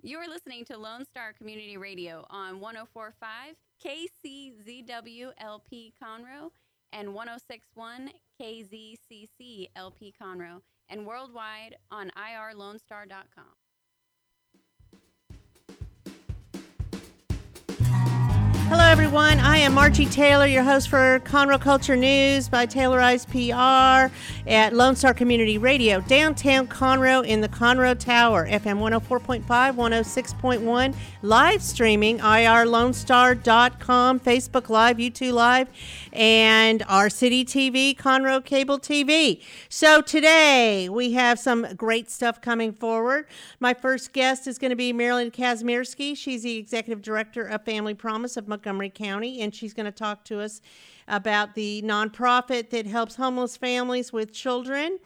You are listening to Lone Star Community Radio on 1045 KCZWLP Conroe and 1061 KZCC LP Conroe and worldwide on irlonestar.com. Hello, everyone. I am Margie Taylor, your host for Conroe Culture News by Taylorized PR at Lone Star Community Radio, downtown Conroe in the Conroe Tower, FM 104.5, 106.1, live streaming, irlonestar.com, Facebook Live, YouTube Live, and our City TV, Conroe Cable TV. So today we have some great stuff coming forward. My first guest is going to be Marilyn Kazmierski. She's the Executive Director of Family Promise of Montgomery County, and she's going to talk to us about the nonprofit that helps homeless families with children.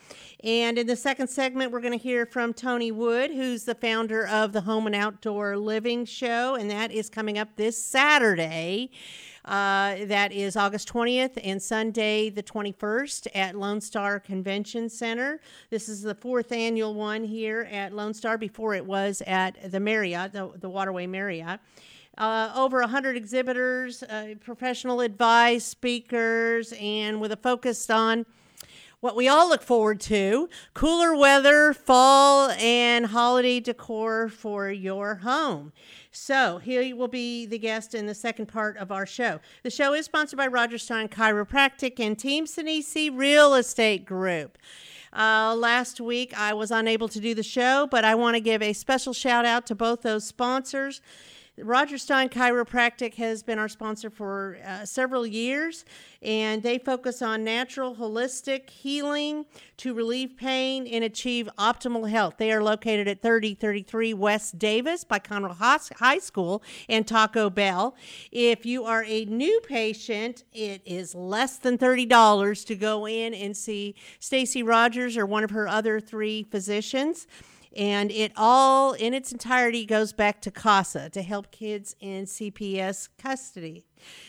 And in the second segment, we're going to hear from Tony Wood, who's the founder of the Home and Outdoor Living Show, and that is coming up this Saturday. Uh, that is August 20th and Sunday the 21st at Lone Star Convention Center. This is the fourth annual one here at Lone Star before it was at the Marriott, the, the Waterway Marriott. Uh, over 100 exhibitors, uh, professional advice, speakers, and with a focus on what we all look forward to cooler weather, fall, and holiday decor for your home. So, he will be the guest in the second part of our show. The show is sponsored by Roger Stein Chiropractic and Team Sinisi Real Estate Group. Uh, last week, I was unable to do the show, but I want to give a special shout out to both those sponsors. Roger Stein Chiropractic has been our sponsor for uh, several years, and they focus on natural, holistic healing to relieve pain and achieve optimal health. They are located at 3033 West Davis by Conroe High School and Taco Bell. If you are a new patient, it is less than $30 to go in and see Stacy Rogers or one of her other three physicians and it all in its entirety goes back to CASA to help kids in CPS custody.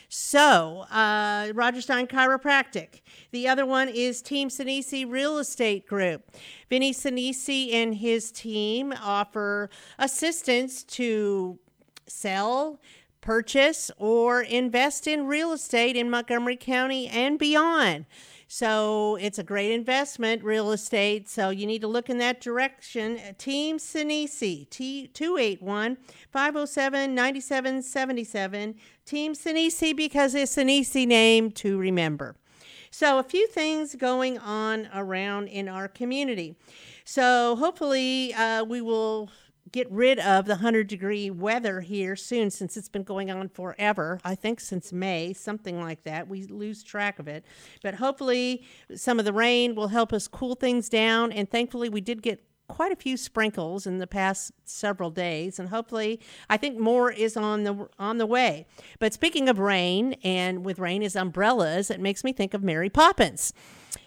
So, uh, Roger Stein Chiropractic. The other one is Team Sinisi Real Estate Group. Vinny Sinisi and his team offer assistance to sell, purchase, or invest in real estate in Montgomery County and beyond. So it's a great investment, real estate. So you need to look in that direction. Team Sinisi, T 281 507 9777. Team Sinisi because it's an easy name to remember. So, a few things going on around in our community. So, hopefully, uh, we will get rid of the 100 degree weather here soon since it's been going on forever. I think since May, something like that. We lose track of it. But hopefully, some of the rain will help us cool things down. And thankfully, we did get quite a few sprinkles in the past several days and hopefully I think more is on the on the way. But speaking of rain and with rain is umbrellas, it makes me think of Mary Poppins.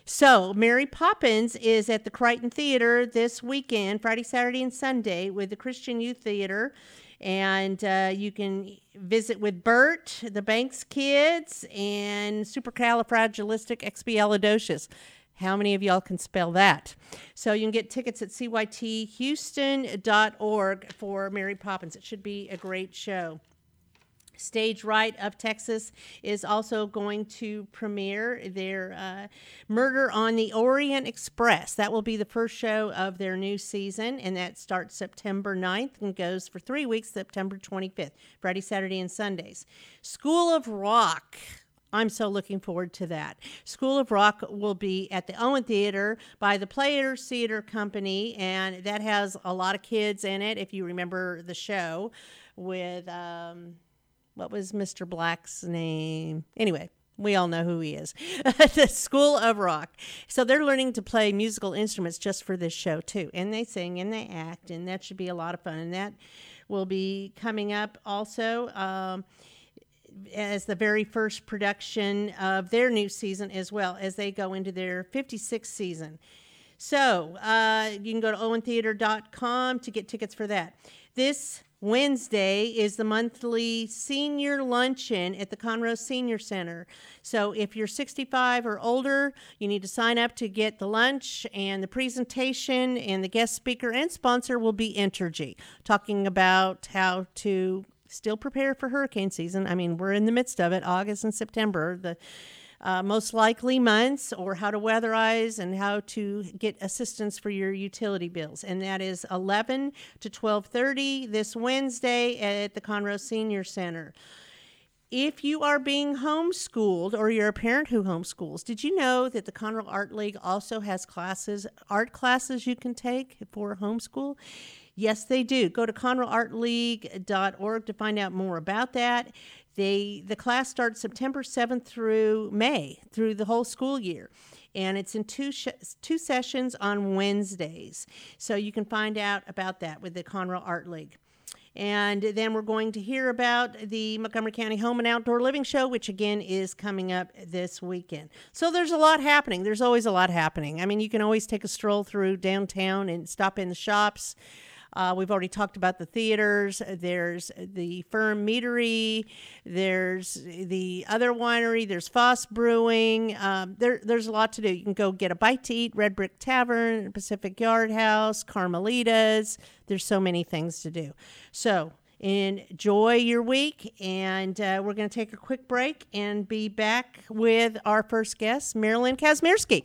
So, Mary Poppins is at the Crighton Theater this weekend, Friday, Saturday, and Sunday, with the Christian Youth Theater. And uh, you can visit with Bert, the Banks kids, and supercalifragilisticexpialidocious. How many of y'all can spell that? So you can get tickets at cythouston.org for Mary Poppins. It should be a great show. Stage Right of Texas is also going to premiere their uh, Murder on the Orient Express. That will be the first show of their new season, and that starts September 9th and goes for three weeks, September 25th, Friday, Saturday, and Sundays. School of Rock. I'm so looking forward to that. School of Rock will be at the Owen Theater by the Players Theater Company, and that has a lot of kids in it, if you remember the show with. Um, what was Mr. Black's name? Anyway, we all know who he is. the School of Rock. So they're learning to play musical instruments just for this show, too. And they sing and they act, and that should be a lot of fun. And that will be coming up also. Um, as the very first production of their new season as well as they go into their 56th season. So uh, you can go to owentheater.com to get tickets for that. This Wednesday is the monthly senior luncheon at the Conroe Senior Center. So if you're 65 or older, you need to sign up to get the lunch and the presentation, and the guest speaker and sponsor will be Entergy, talking about how to still prepare for hurricane season. I mean, we're in the midst of it, August and September. The uh, most likely months or how to weatherize and how to get assistance for your utility bills and that is 11 to 12.30 this wednesday at the conroe senior center if you are being homeschooled or you're a parent who homeschools, did you know that the Conroe Art League also has classes, art classes you can take for homeschool? Yes, they do. Go to conroeartleague.org to find out more about that. They the class starts September 7th through May, through the whole school year. And it's in two sh- two sessions on Wednesdays. So you can find out about that with the Conroe Art League. And then we're going to hear about the Montgomery County Home and Outdoor Living Show, which again is coming up this weekend. So there's a lot happening. There's always a lot happening. I mean, you can always take a stroll through downtown and stop in the shops. Uh, we've already talked about the theaters. There's the Firm Meadery. There's the other winery. There's Foss Brewing. Um, there, there's a lot to do. You can go get a bite to eat. Red Brick Tavern, Pacific Yard House, Carmelitas. There's so many things to do. So enjoy your week, and uh, we're going to take a quick break and be back with our first guest, Marilyn Kazmierski.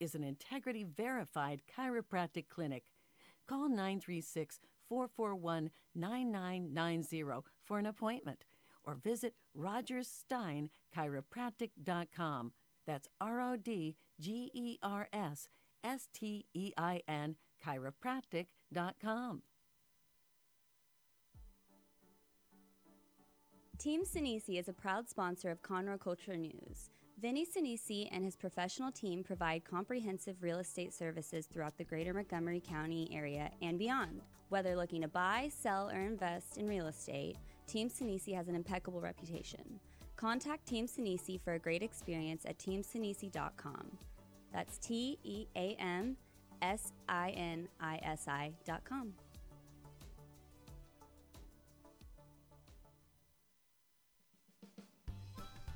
is an integrity verified chiropractic clinic. Call 936 441 9990 for an appointment or visit rodgerssteinchiropractic.com. That's R O D G E R S S T E I N chiropractic.com. Team Sinisi is a proud sponsor of Conroe Culture News. Vinny Sinisi and his professional team provide comprehensive real estate services throughout the greater Montgomery County area and beyond. Whether looking to buy, sell, or invest in real estate, Team Sinisi has an impeccable reputation. Contact Team Sinisi for a great experience at teamsinisi.com. That's T E A M S I N I S I.com.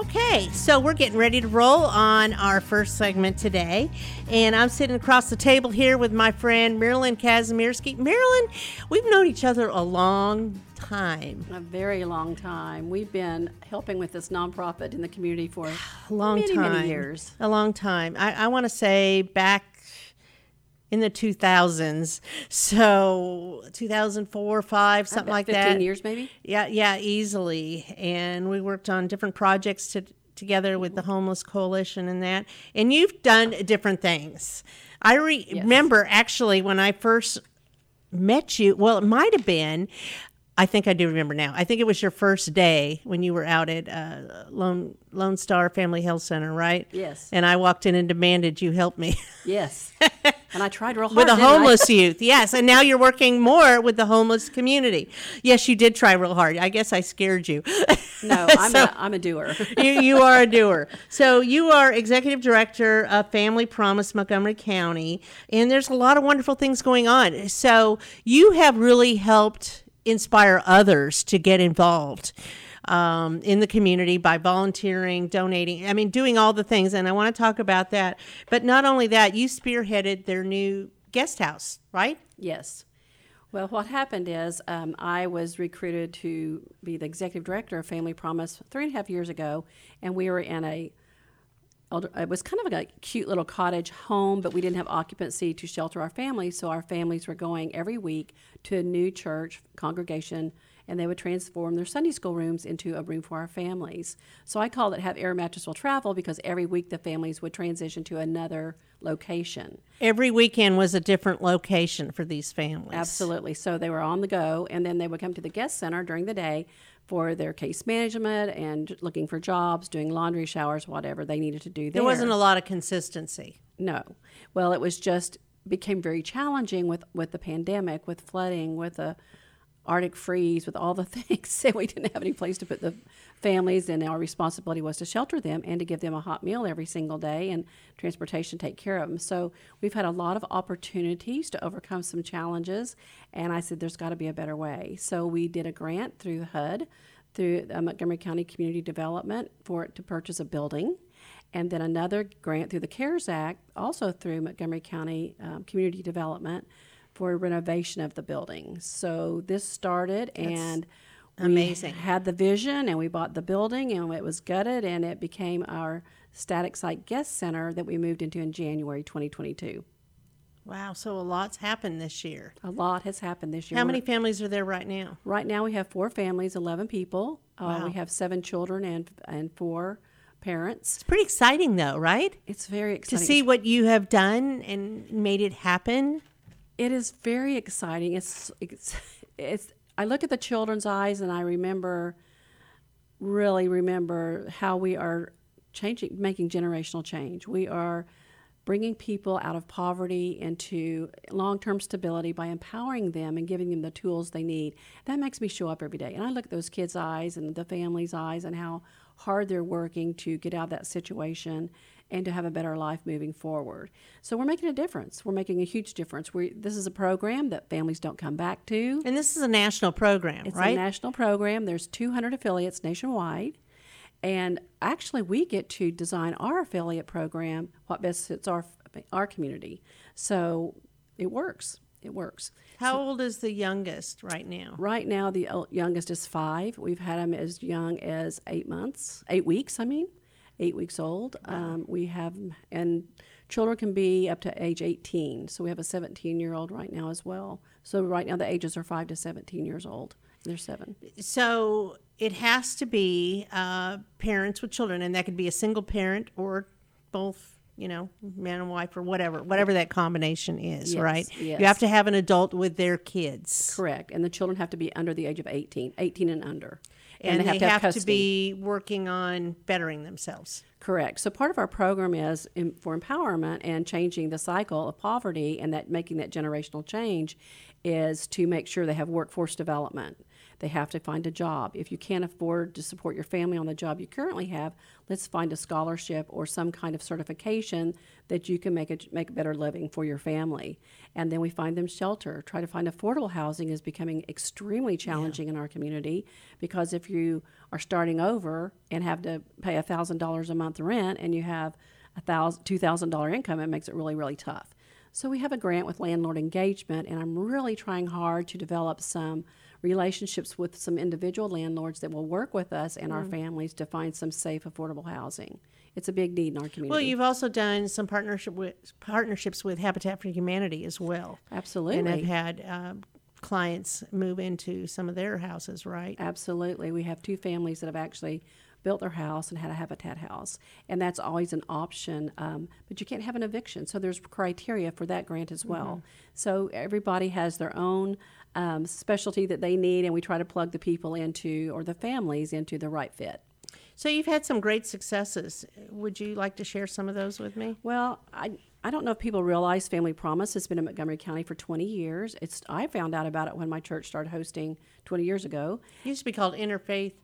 Okay, so we're getting ready to roll on our first segment today. And I'm sitting across the table here with my friend Marilyn Kazmierski. Marilyn, we've known each other a long time. A very long time. We've been helping with this nonprofit in the community for A long many, time. many years. A long time. I, I want to say back in the 2000s. So 2004, 5, something like 15 that. years maybe? Yeah, yeah, easily. And we worked on different projects to, together with the Homeless Coalition and that. And you've done different things. I re- remember actually when I first met you, well, it might have been I think I do remember now. I think it was your first day when you were out at uh, Lone Lone Star Family Health Center, right? Yes. And I walked in and demanded you help me Yes. and I tried real hard. with the homeless youth. Yes, and now you're working more with the homeless community. Yes, you did try real hard. I guess I scared you. No, I'm, So- a, I'm a doer. you, you are a doer. So you are executive director of Family Promise Montgomery County, and there's a lot of wonderful things going on. So you have really helped inspire others to get involved. Um, in the community by volunteering, donating, I mean, doing all the things. And I want to talk about that. But not only that, you spearheaded their new guest house, right? Yes. Well, what happened is um, I was recruited to be the executive director of Family Promise three and a half years ago, and we were in a elder- it was kind of like a cute little cottage home, but we didn't have occupancy to shelter our families. So our families were going every week to a new church congregation, and they would transform their Sunday school rooms into a room for our families. So I called it "Have Air Mattress Will Travel" because every week the families would transition to another location. Every weekend was a different location for these families. Absolutely. So they were on the go, and then they would come to the guest center during the day for their case management and looking for jobs, doing laundry, showers, whatever they needed to do there. There wasn't a lot of consistency. No. Well, it was just became very challenging with with the pandemic, with flooding, with the Arctic freeze, with all the things that we didn't have any place to put the families, and our responsibility was to shelter them and to give them a hot meal every single day and transportation take care of them. So we've had a lot of opportunities to overcome some challenges, and I said there's got to be a better way. So we did a grant through HUD, through uh, Montgomery County Community Development, for it to purchase a building and then another grant through the CARES Act, also through Montgomery County um, Community Development, for renovation of the building. So this started and we amazing. had the vision and we bought the building and it was gutted and it became our static site guest center that we moved into in January 2022. Wow, so a lot's happened this year. A lot has happened this year. How many families are there right now? Right now, we have four families, 11 people. Uh, We have seven children and, and four parents. It's pretty exciting, though, right? It's very exciting. To see what you have done and made it happen. It is very exciting. It's, it's, it's, I look at the children's eyes and I remember, really remember how we are changing, making generational change. We are bringing people out of poverty into long term stability by empowering them and giving them the tools they need. That makes me show up every day. And I look at those kids' eyes and the family's eyes and how hard they're working to get out of that situation and to have a better life moving forward. So we're making a difference. We're making a huge difference. We, this is a program that families don't come back to. And this is a national program, It's right? a national program. There's 200 affiliates nationwide. And actually, we get to design our affiliate program what best fits our, our community. So it works. It works. How old is the youngest right now? Right now, the youngest is five. We've had them as young as eight months, eight weeks, I mean, eight weeks old. Um, we have, and children can be up to age 18. So we have a 17 year old right now as well. So right now, the ages are five to 17 years old. They're seven. So it has to be uh, parents with children, and that could be a single parent or both, you know, man and wife or whatever, whatever that combination is, Yes, right? yes. You have to have an adult with their kids. Correct. And the children have to be under the age of 18, 18 and under. And, they have, have to, be working on bettering themselves. Correct. So part of our program is in, for empowerment and changing the cycle of poverty and that making that generational change is to make sure they have workforce development. They have to find a job. If you can't afford to support your family on the job you currently have, let's find a scholarship or some kind of certification that you can make a make a better living for your family. And then we find them shelter. Try to find affordable housing is becoming extremely challenging in our community because if you are starting over and have to pay a thousand dollars a month rent and you have a thousand two thousand dollar income, it makes it really really tough. So we have a grant with landlord engagement, and I'm really trying hard to develop some relationships with some individual landlords that will work with us and our families to find some safe, affordable housing. It's a big need in our community. Well, you've also done some partnership with partnerships with Habitat for Humanity as well, absolutely and I've had um, clients move into some of their houses, right? Absolutely. We have two families that have actually built their house and had a habitat house, and that's always an option. Um, but you can't have an eviction, so there's criteria for that grant as well. So everybody has their own um, specialty that they need, and we try to plug the people into or the families into the right fit. So you've had some great successes. Would you like to share some of those with me? Well, I I don't know if people realize Family Promise has been in Montgomery County for 20 years. It's I found out about it when my church started hosting 20 years ago. It used to be called Interfaith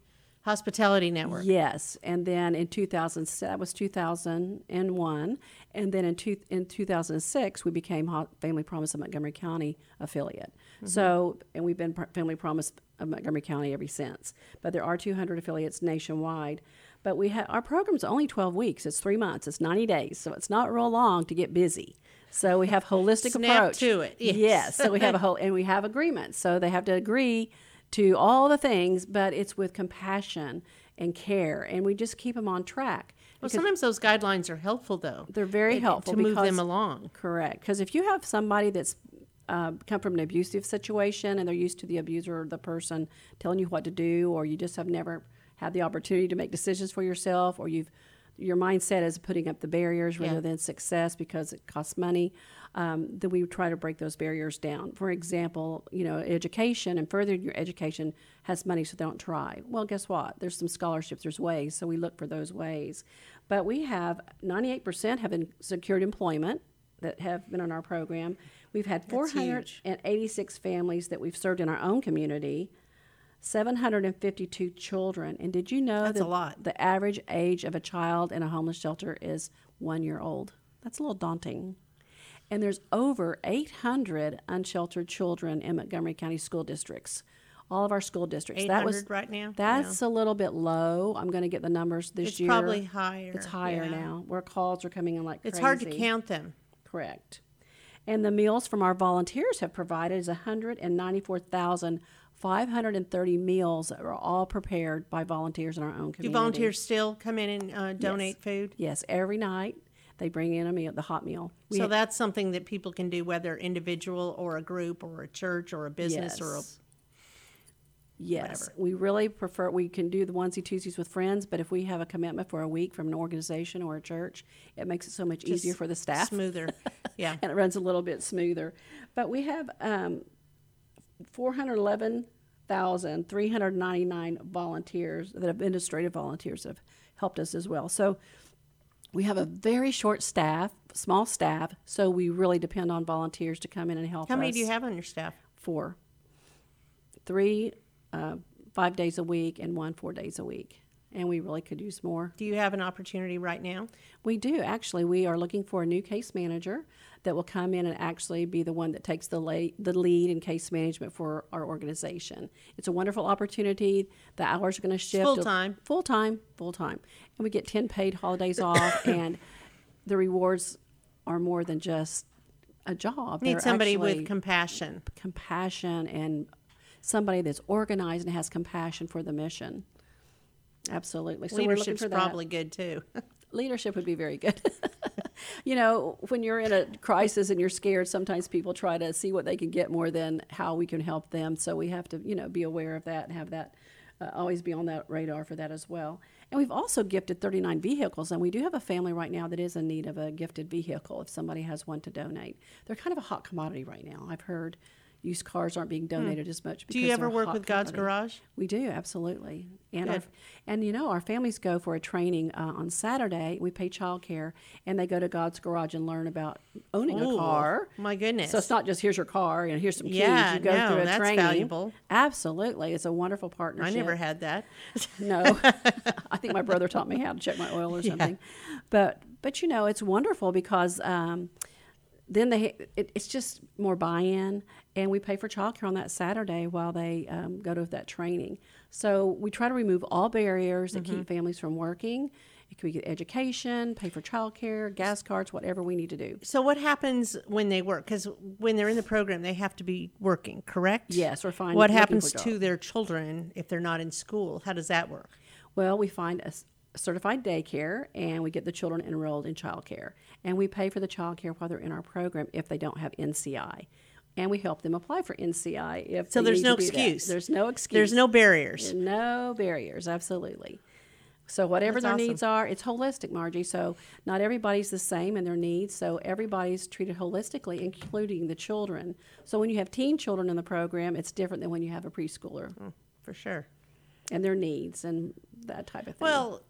Hospitality Network. Yes, and then in 2000 that was 2001, and then in two, in 2006 we became Family Promise of Montgomery County affiliate. Mm-hmm. So, and we've been Family Promise of Montgomery County ever since. But there are 200 affiliates nationwide. But we have our program's only 12 weeks. It's three months. It's 90 days, so it's not real long to get busy. So we have holistic Snap approach to it, yes. Yes. So we have a whole and we have agreements. So they have to agree to all the things, but it's with compassion and care, and we just keep them on track. Well, sometimes those guidelines are helpful, though. they're very helpful to move them along. Correct. Because if you have somebody that's uh, come from an abusive situation and they're used to the abuser or the person telling you what to do, or you just have never had the opportunity to make decisions for yourself, or you've your mindset is putting up the barriers rather Yeah. than success because it costs money, um, then we try to break those barriers down. For example, you know, education and furthering your education has money, so they don't try. Well, guess what? There's some scholarships, there's ways, so we look for those ways. But we have 98% have in- secured employment that have been on our program. We've had 486 families that we've served in our own community, 752 children. And did you know That's a that lot. the average age of a child in a homeless shelter is one year old? That's a little daunting. And there's over 800 unsheltered children in Montgomery County school districts. All of our school districts. That was 800 right now? That's a little bit low. I'm going to get the numbers this It's year. It's probably higher, It's higher yeah. now. Where calls are coming in like It's hard to count them. Correct. And the meals from our volunteers have provided is 194,530 meals that are all prepared by volunteers in our own community. Do volunteers still come in and uh, donate Yes. food? Yes, every night they bring in a meal, the hot meal. We so ha- that's something that people can do, whether individual or a group or a church or a business or a Yes. Yes, whatever. we really prefer. We can do the onesie twosies with friends, but if we have a commitment for a week from an organization or a church, it makes it so much easier for the staff. smoother. Yeah. and it runs a little bit smoother. But we have um, 411,399 volunteers that have administrative volunteers that have helped us as well. So we have a very short staff, small staff, so we really depend on volunteers to come in and help How many us. do you have on your staff? Four. Three, uh, five days a week, and one four days a week. And we really could use more. Do you have an opportunity right now? We do actually. We are looking for a new case manager that will come in and actually be the one that takes the la- the lead in case management for our organization. It's a wonderful opportunity. The hours are going to shift full-time. full time, full time, and we get ten paid holidays off, and the rewards are more than just a job. Need They're somebody with compassion. compassion and somebody that's organized and has compassion for the mission. Absolutely. So we're looking Leadership's probably good too. leadership would be very good. you know, when you're in a crisis and you're scared, sometimes people try to see what they can get more than how we can help them. So we have to, you know, be aware of that and have that uh, always be on that radar for that as well. And we've also gifted 39 vehicles, and we do have a family right now that is in need of a gifted vehicle if somebody has one to donate. They're kind of a hot commodity right now. I've heard used cars aren't being donated as much. Hmm. Do you ever work with God's. Garage? We do absolutely, and our, and you know our families go for a training uh, on Saturday. We pay childcare, and they go to God's Garage and learn about owning Ooh, a car. My goodness. So it's not just here's your car and here's some keys. Yeah, you go no, through a that's training. valuable. Absolutely, it's a wonderful partnership. I never had that. No, I think my brother taught me how to check my oil or something. But but you know it's wonderful because um, then they it, it's just more buy-in, and we pay for childcare on that Saturday while they um, go to that training. So we try to remove all barriers that Mm-hmm. keep families from working. It could be education, pay for childcare, gas cards, whatever we need to do. So what happens when they work? Because when they're in the program, they have to be working, correct? Yes, we're finding- What happens to their children if they're not in school? How does that work? Well, we find a s- certified daycare and we get the children enrolled in childcare. And we pay for the childcare while they're in our program if they don't have NCI. And we help them apply for NCI if So they there's need no to do that. excuse. There's no excuse. There's no barriers. No barriers, absolutely. So whatever That's their awesome. needs are, it's holistic, Margie. So not everybody's the same in their needs. So everybody's treated holistically, including the children. So when you have teen children in the program, it's different than when you have a preschooler mm, For sure. and their needs and that type of thing. Well,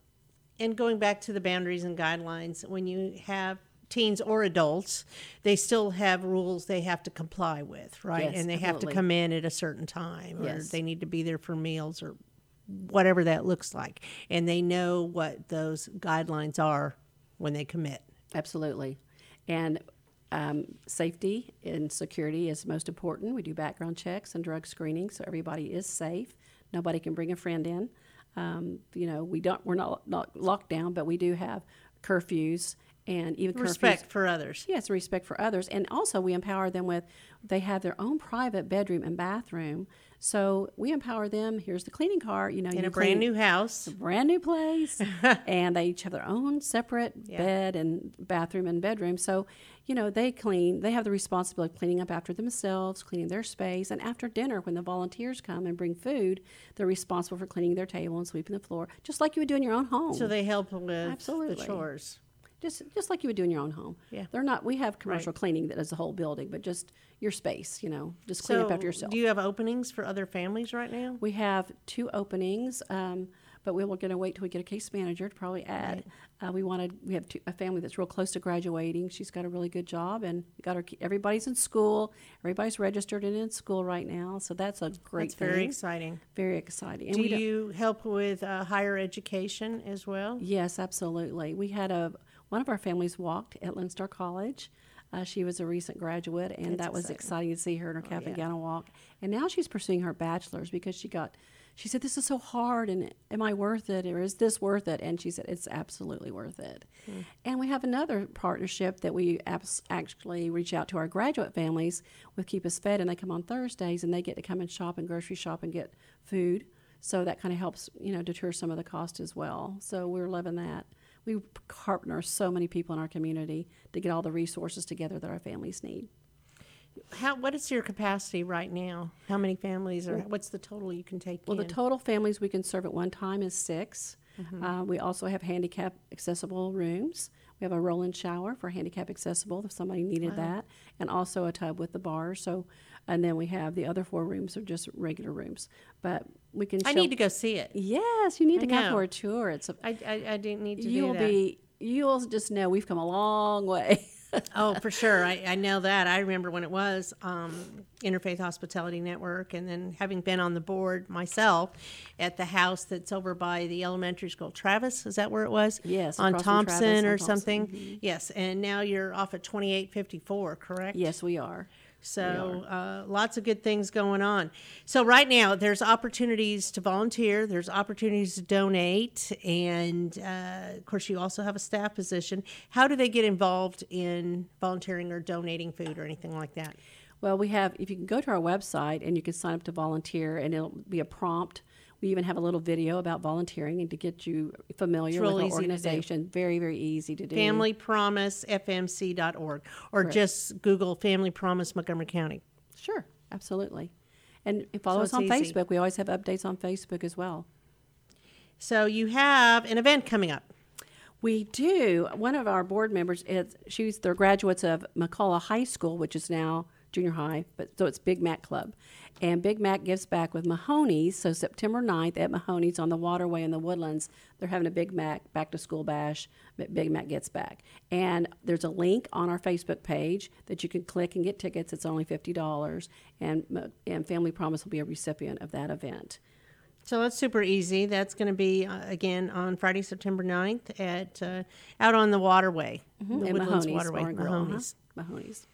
and going back to the boundaries and guidelines, when you have teens or adults, they still have rules they have to comply with, right? Yes, and they have to come in at a certain time, or Yes. they need to be there for meals, or whatever that looks like. And they know what those guidelines are when they commit. Absolutely. And um, safety and security is most important. We do background checks and drug screening, so everybody is safe. Nobody can bring a friend in. Um, you know, we don't. We're not, not locked down, but we do have curfews and even Respect curfews. for others. Yes, respect for others, and also we empower them with. They have their own private bedroom and bathroom, so we empower them. Here's the cleaning cart. You know, In you a brand new house. brand new place and they each have their own separate bed and bathroom and bedroom so you know they clean they have the responsibility of cleaning up after themselves cleaning their space and after dinner when the volunteers come and bring food they're responsible for cleaning their table and sweeping the floor just like you would do in your own home So they help with the Absolutely. chores. Just just like you would do in your own home Yeah. they're not we have commercial Right. cleaning that is the whole building but just your space you know just clean So up after yourself do you have openings for other families right now? We have two openings, um, but we were going to wait till we get a case manager to probably add. Uh, we wanted we have two, a family that's real close to graduating. She's got a really good job, and got her. Everybody's in school. Everybody's registered and in school right now, so that's a great That's very exciting. Very exciting. And Do you help with uh, higher education as well? Yes, absolutely. We had a one of our families walked at Lone Star College. Uh, she was a recent graduate, and That's that was exciting. exciting to see her in her cap and yeah. gown walk. And now she's pursuing her bachelor's because she got. She said, "This is so hard, and am I worth it, or is this worth it?" And she said, "It's absolutely worth it." And we have another partnership that we abs- actually reach out to our graduate families with Keep Us Fed, and they come on Thursdays, and they get to come and shop and grocery shop and get food. So that kind of helps, you know, deter some of the cost as well. So we're loving that. We partner so many people in our community to get all the resources together that our families need. How what is your capacity right now? How many families or what's the total you can take Well, in? the total families we can serve at one time is 6 Uh, we also have handicap accessible rooms. We have a roll-in shower for handicap accessible if somebody needed that, and also a tub with the bar. So, and then we have the other four rooms are just regular rooms. But we can. I show- need to go see it. Yes, you need I to come know. for a tour. It's a, I, I, I didn't need to you do will that. be. You'll just know we've come a long way. oh, for sure. I, I know that. I remember when it was um, Interfaith Hospitality Network, and then having been on the board myself at the house that's over by the elementary school. Travis, is that where it was? Yes, on Thompson Travis on or Thompson. something. Yes, and now you're off at 2854, correct? yes, we are. So uh, lots of good things going on. So right now there's opportunities to volunteer. There's opportunities to donate, and uh, of course you also have a staff position. How do they get involved in volunteering or donating food or anything like that? Well, we have, if you can go to our website and you can sign up to volunteer, and it'll be a prompt. We even have a little video about volunteering and to get you familiar with easy our to do. organization. Very, very easy to do. FamilyPromiseFMC.org or just Google Family Promise Montgomery County. Sure, absolutely. And follow So us on easy. Facebook. We always have updates on Facebook as well. So you have an event coming up. We do. One of our board members is she's they're graduates of McCullough High School, which is now junior high, but so it's Big Mac Club. And Big Mac gives back with Mahoney's. So September 9th at Mahoney's on the waterway in the woodlands, they're having a Big Mac back to school bash. Big Mac gets back. And there's a link on our Facebook page that you can click and get tickets. It's only $50. And, and Family Promise will be a recipient of that event. So it's super easy. That's going to be uh, again on Friday, September 9th at uh, out on the waterway, the at Woodlands Mahoney's Waterway, Grill, uh-huh. Mahoney's. Mahoney's.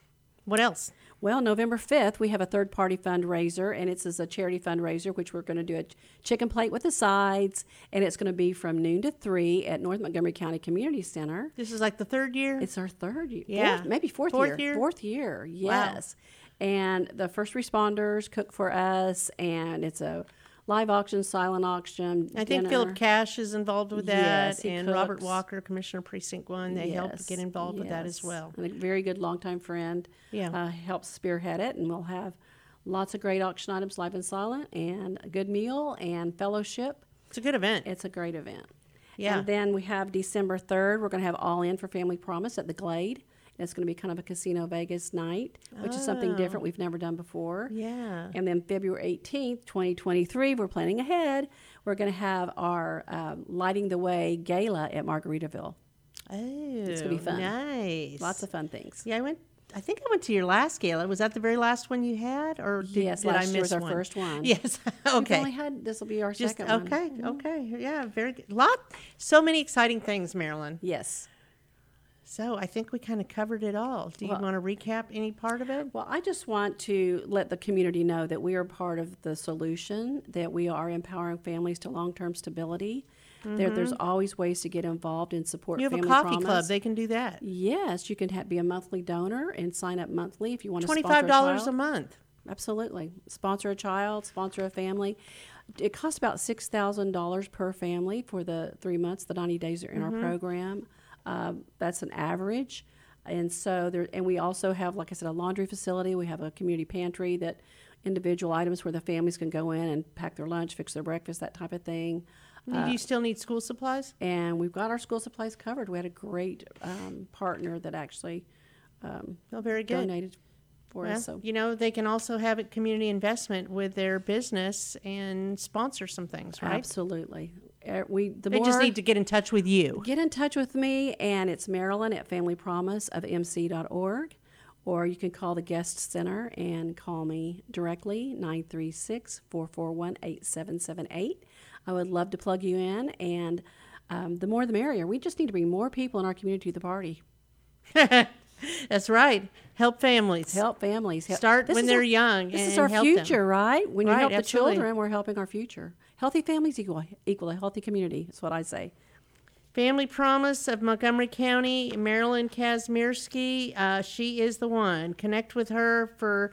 What else? Well, November 5th, we have a third party fundraiser, and it's as a charity fundraiser, which we're going to do a chicken plate with the sides, and it's going to be from noon to 3 at North Montgomery County Community Center. This is like the third year. It's our third year. Yeah. Fourth, maybe fourth, Fourth year. year? Fourth year, yes. And the first responders cook for us, and it's a live auction, silent auction. I think. Philip Cash is involved with that, Yes, and Robert. Walker, Commissioner Precinct One. They help Yes, get involved with that as well. And a very good longtime friend. Yeah. Uh, helps spearhead it, and we'll have lots of great auction items, live and silent, and a good meal and fellowship. It's a good event. It's a great event. Yeah. And then we have December 3rd, we're going to have All In for Family Promise at the Glade. It's going to be kind of a Casino Vegas night, which is something different we've never done before. Yeah. And then February 18th, 2023, we're planning ahead. We're going to have our um, Lighting the Way gala at Margaritaville. Oh, It's going to be fun. Nice. Lots of fun things. Yeah, I went. I think I went to your last gala. Was that the very last one you had, or did, Yes, did last I miss year was our one? first one. Yes. We've okay. only had, this will be our Just second one. Mm-hmm. okay. Okay. Yeah. Very good. Lot. So many exciting things, Marilyn. Yes. So I think we kind of covered it all. Do you Well- want to recap any part of it? Well, I just want to let the community know that we are part of the solution, that we are empowering families to long term stability. There, there's always ways to get involved and support Mm-hmm. You have a coffee club. They can do that. Yes, you can ha- be a monthly donor and sign up monthly if you want to Twenty five dollars a child. month. Absolutely. Sponsor a child, sponsor a family. It costs about $6,000 per family for the three months, the 90 days are in Mm-hmm. our program. Um, that's an average. And so there, and we also have, like I said, a laundry facility. We have a community pantry that individual items where the families can go in and pack their lunch, fix their breakfast, that type of thing. Uh, do you still need school supplies? And we've got our school supplies covered. We had a great um, partner that actually um, Oh, very good. donated for Well, us. So you know, they can also have a community investment with their business and sponsor some things, right? absolutely, Uh, we the They more just need to get in touch with you. get in touch with me, and it's Marilyn at Family Promise of MC.org, or you can call the guest center and call me directly 936 441 8778. I would love to plug you in, and um, the more the merrier. We just need to bring more people in our community to the party. That's right. Help families. Help families. Help. Start This when they're our- young This is our help them. future, right? When you Right, help absolutely. the children, we're helping our future. Healthy families equal equal a healthy community. That's what I say. Family Promise of Montgomery County, Marilyn Kazmierski. Uh, she is the one. Connect with her for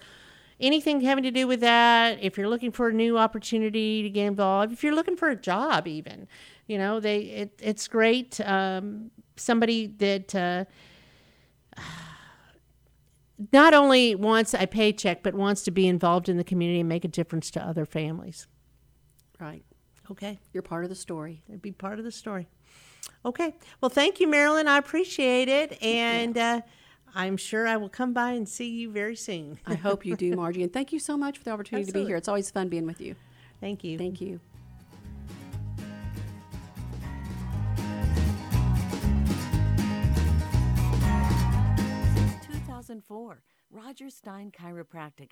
anything having to do with that. If you're looking for a new opportunity to get involved, if you're looking for a job, even, you know, they it, it's great. Um, somebody that uh, not only wants a paycheck but wants to be involved in the community and make a difference to other families. Right. Okay. You're part of the story. It'd be part of the story. Okay. Well, thank you, Marilyn. I appreciate it. And uh, I'm sure I will come by and see you very soon. I hope you do, Margie. And thank you so much for the opportunity to be here. It's always fun being with you. Thank you. Thank you. Since 2004, Roger Stein Chiropractic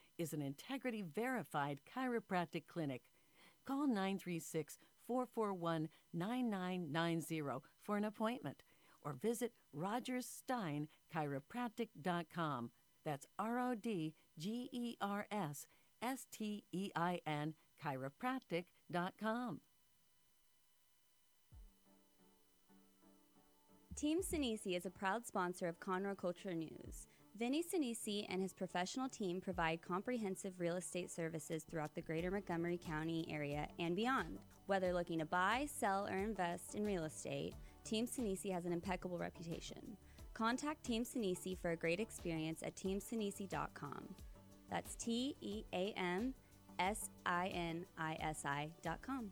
is an integrity verified chiropractic clinic. Call 936 441 9990 for an appointment or visit rodgerssteinchiropractic.com. That's R O D G E R S S T E I N chiropractic.com. Team Sinisi is a proud sponsor of Conroe Culture News. Vinny Sinisi and his professional team provide comprehensive real estate services throughout the greater Montgomery County area and beyond. Whether looking to buy, sell, or invest in real estate, Team Sinisi has an impeccable reputation. Contact Team Sinisi for a great experience at teamsinisi.com. That's T E A M S I N I S I.com.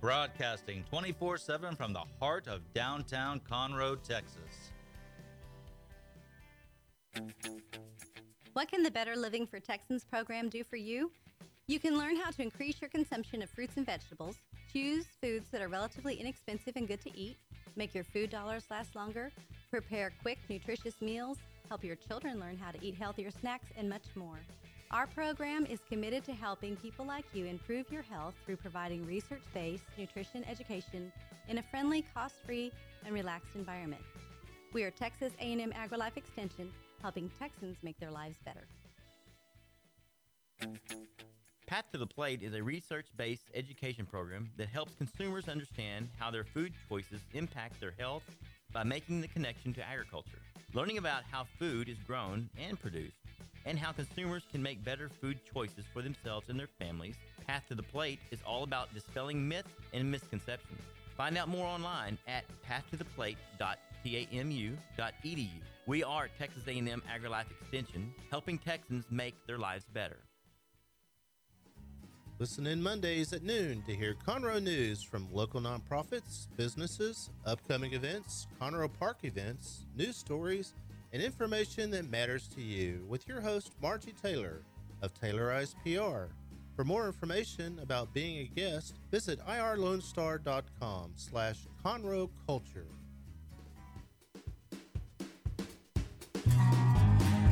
Broadcasting 24 7 from the heart of downtown Conroe, Texas. What can the Better Living for Texans program do for you? You can learn how to increase your consumption of fruits and vegetables, Choose foods that are relatively inexpensive and good to eat, make your food dollars last longer, prepare quick, nutritious meals, help your children learn how to eat healthier snacks, and much more. Our program is committed to helping people like you improve your health through providing research-based nutrition education in a friendly, cost-free, and relaxed environment. We are Texas A&M AgriLife Extension, helping Texans make their lives better. Path to the Plate is a research based education program that helps consumers understand how their food choices impact their health by making the connection to agriculture. Learning about how food is grown and produced, and how consumers can make better food choices for themselves and their families, Path to the Plate is all about dispelling myths and misconceptions. Find out more online at pathtotheplate.tamu.edu. We are Texas A&M AgriLife Extension, helping Texans make their lives better. Listen in Mondays at noon to hear Conroe news from local nonprofits, businesses, upcoming events, Conroe Park events, news stories, and information that matters to you with your host, Margie Taylor of Taylorized PR. For more information about being a guest, visit irlonestar.com slash Conroe Culture.